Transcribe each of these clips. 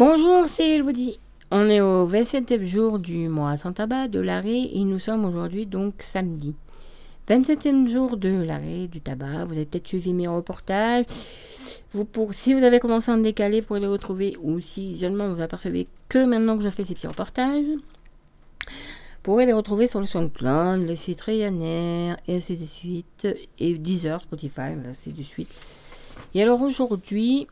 Bonjour, c'est Elodie. On est au 27e jour du mois sans tabac de l'arrêt et nous sommes aujourd'hui donc samedi. 27e jour de l'arrêt du tabac. Vous avez peut-être suivi mes reportages. Vous si vous avez commencé à en décaler, pour les retrouver ou si seulement vous apercevez que maintenant que je fais ces petits reportages, vous pourrez les retrouver sur le SoundCloud, le site Ryanair et ainsi de suite, et Deezer, Spotify, ainsi de suite. Et alors aujourd'hui,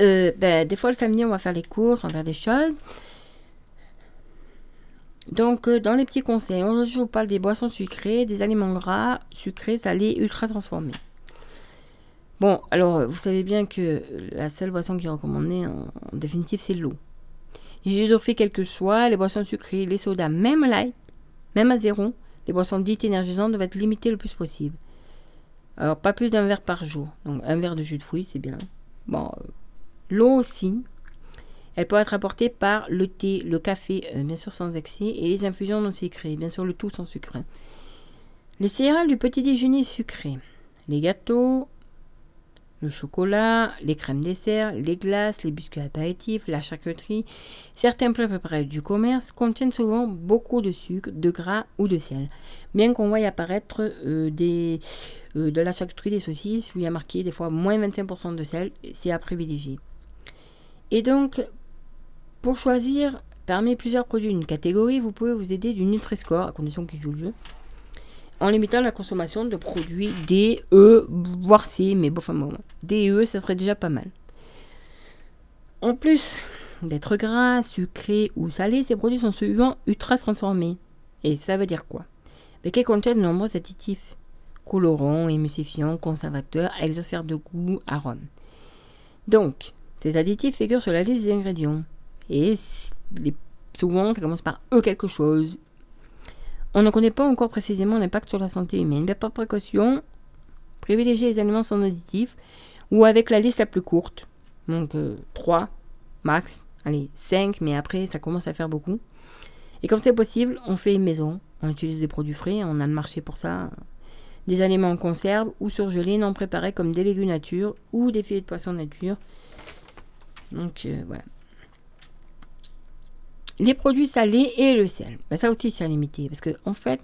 euh, ben, des fois le samedi on va faire les courses, on va faire des choses. Donc euh, dans les petits conseils, aujourd'hui je vous parle des boissons sucrées, des aliments gras, sucrés, salés, ultra transformés. Bon, alors vous savez bien que la seule boisson qui est recommandée en, définitive c'est l'eau. J'ai toujours fait quelque choix, les boissons sucrées, les sodas, même light, même à zéro, les boissons dites énergisantes doivent être limitées le plus possible. Alors pas plus d'un verre par jour. Donc un verre de jus de fruits c'est bien. Bon, euh, L'eau aussi. Elle peut être apportée par le thé, le café, euh, bien sûr sans excès, et les infusions non sucrées, bien sûr le tout sans sucre. Les céréales du petit déjeuner sucré, les gâteaux, le chocolat, les crèmes dessert, les glaces, les biscuits apéritifs, la charcuterie, certains plats préparés du commerce contiennent souvent beaucoup de sucre, de gras ou de sel. Bien qu'on voie apparaître euh, des, euh, de la charcuterie des saucisses où il y a marqué des fois moins 25% de sel, c'est à privilégier. Et donc, pour choisir parmi plusieurs produits d'une catégorie, vous pouvez vous aider du Nutri-Score, à condition qu'il joue le jeu, en limitant la consommation de produits D, E, voire C, mais bon, enfin bon, D E, ça serait déjà pas mal. En plus d'être gras, sucrés ou salés, ces produits sont souvent ultra transformés. Et ça veut dire quoi? Mais contiennent de nombreux additifs? Colorants, émulsifiants, conservateurs, exercères de goût, arômes. Donc, ces additifs figurent sur la liste des ingrédients. Et souvent, ça commence par E quelque chose. On ne connaît pas encore précisément l'impact sur la santé humaine, mais par précaution, privilégiez les aliments sans additifs ou avec la liste la plus courte. Donc 3 euh, max, allez 5, mais après ça commence à faire beaucoup. Et comme c'est possible, on fait maison, on utilise des produits frais, on a le marché pour ça. Des aliments en conserve ou surgelés non préparés comme des légumes nature ou des filets de poisson nature donc euh, voilà. Les produits salés et le sel. Ben, ça aussi, c'est limité. Parce qu'en en fait,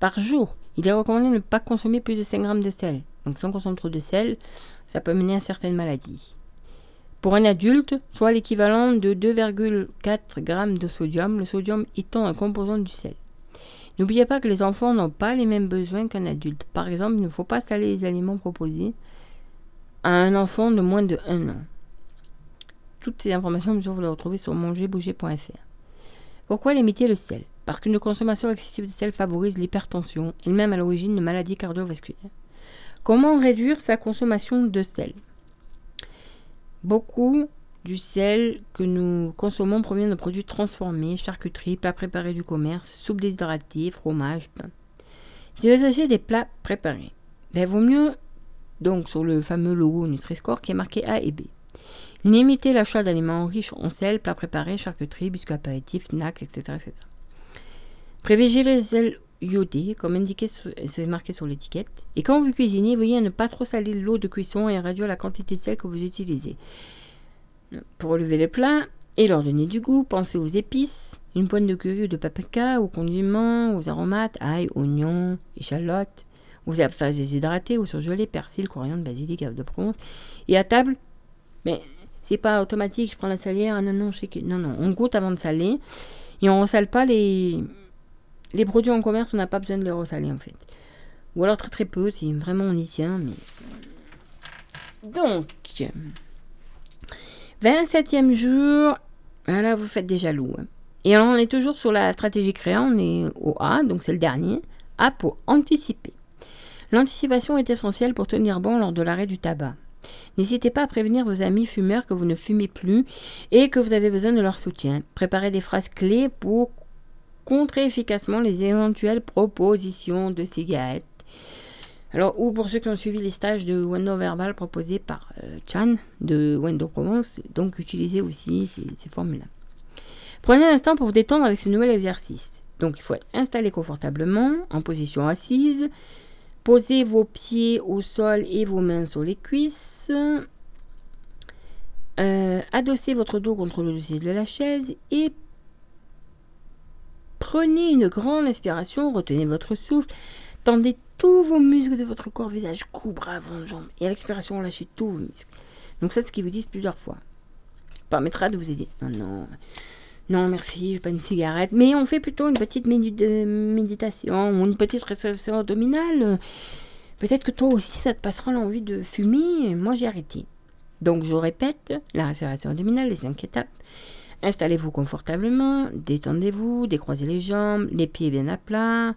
par jour, il est recommandé de ne pas consommer plus de 5 grammes de sel. Donc, si on trop de sel, ça peut mener à certaines maladies. Pour un adulte, soit l'équivalent de 2,4 g de sodium, le sodium étant un composant du sel. N'oubliez pas que les enfants n'ont pas les mêmes besoins qu'un adulte. Par exemple, il ne faut pas saler les aliments proposés à un enfant de moins de 1 an. Toutes ces informations, vous les retrouver sur mangerbouger.fr. Pourquoi limiter le sel Parce qu'une consommation excessive de sel favorise l'hypertension, elle-même à l'origine de maladies cardiovasculaires. Comment réduire sa consommation de sel? Beaucoup du sel que nous consommons provient de produits transformés, charcuterie, plats préparés du commerce, soupe déshydratée, fromage, pain. Si vous achetez des plats préparés, ben, vaut mieux donc sur le fameux logo Nutri-Score qui est marqué A et B. Limitez l'achat d'aliments riches en sel, plats préparés, charcuterie, biscuits apéritifs, snacks, etc. etc. Les sels iodés, comme indiqué, marqué sur l'étiquette. Et quand vous cuisinez, veuillez ne pas trop saler l'eau de cuisson et réduire la quantité de sel que vous utilisez. Pour relever les plats et leur donner du goût, pensez aux épices, une pointe de curry ou de paprika, aux condiments, aux aromates, ail, oignons, échalotes, aux herbes déshydratées ou surgelées, persil, coriandre, basilic, de Provence. Et à table, mais c'est pas automatique, je prends la salière, ah non, non, je sais que. Non, non, on goûte avant de saler. Et on ressale pas les. Les produits en commerce, on n'a pas besoin de les ressaler en fait. Ou alors très très peu, c'est vraiment on y tient. Donc. 27e jour. Voilà, vous faites déjà loup. Hein. Et on est toujours sur la stratégie créa, on est au A, donc c'est le dernier. A pour anticiper. L'anticipation est essentielle pour tenir bon lors de l'arrêt du tabac. N'hésitez pas à prévenir vos amis fumeurs que vous ne fumez plus et que vous avez besoin de leur soutien. Préparez des phrases clés pour contrer efficacement les éventuelles propositions de cigarettes. Alors, ou pour ceux qui ont suivi les stages de Wendo Verbal proposés par euh, Chan de Wendo Provence, donc utilisez aussi ces, ces formules-là. Prenez un instant pour vous détendre avec ce nouvel exercice. Donc, il faut être installé confortablement, en position assise, Posez vos pieds au sol et vos mains sur les cuisses. Euh, adossez votre dos contre le dossier de la chaise et prenez une grande inspiration, retenez votre souffle, tendez tous vos muscles de votre corps, visage, cou, bras, avant, jambes. Et à l'expiration, lâchez tous vos muscles. Donc ça, c'est ce qu'ils vous disent plusieurs fois. Permettra de vous aider. Non, non. Non, merci, je veux pas une cigarette. Mais on fait plutôt une petite minute de méditation ou une petite respiration abdominale. Peut-être que toi aussi, ça te passera l'envie de fumer. Moi, j'ai arrêté. Donc, je répète, la respiration abdominale, les cinq étapes. Installez-vous confortablement, détendez-vous, décroisez les jambes, les pieds bien à plat,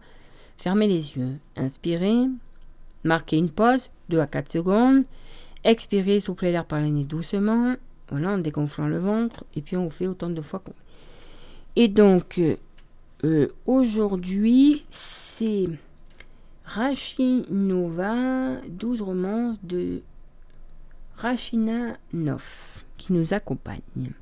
fermez les yeux. Inspirez, marquez une pause, 2 à 4 secondes. Expirez, soufflez l'air par le nez doucement, voilà, en dégonflant le ventre, et puis on fait autant de fois qu'on Et donc, euh, aujourd'hui, c'est Rachinova, 12 romances de Rachina Noff qui nous accompagne.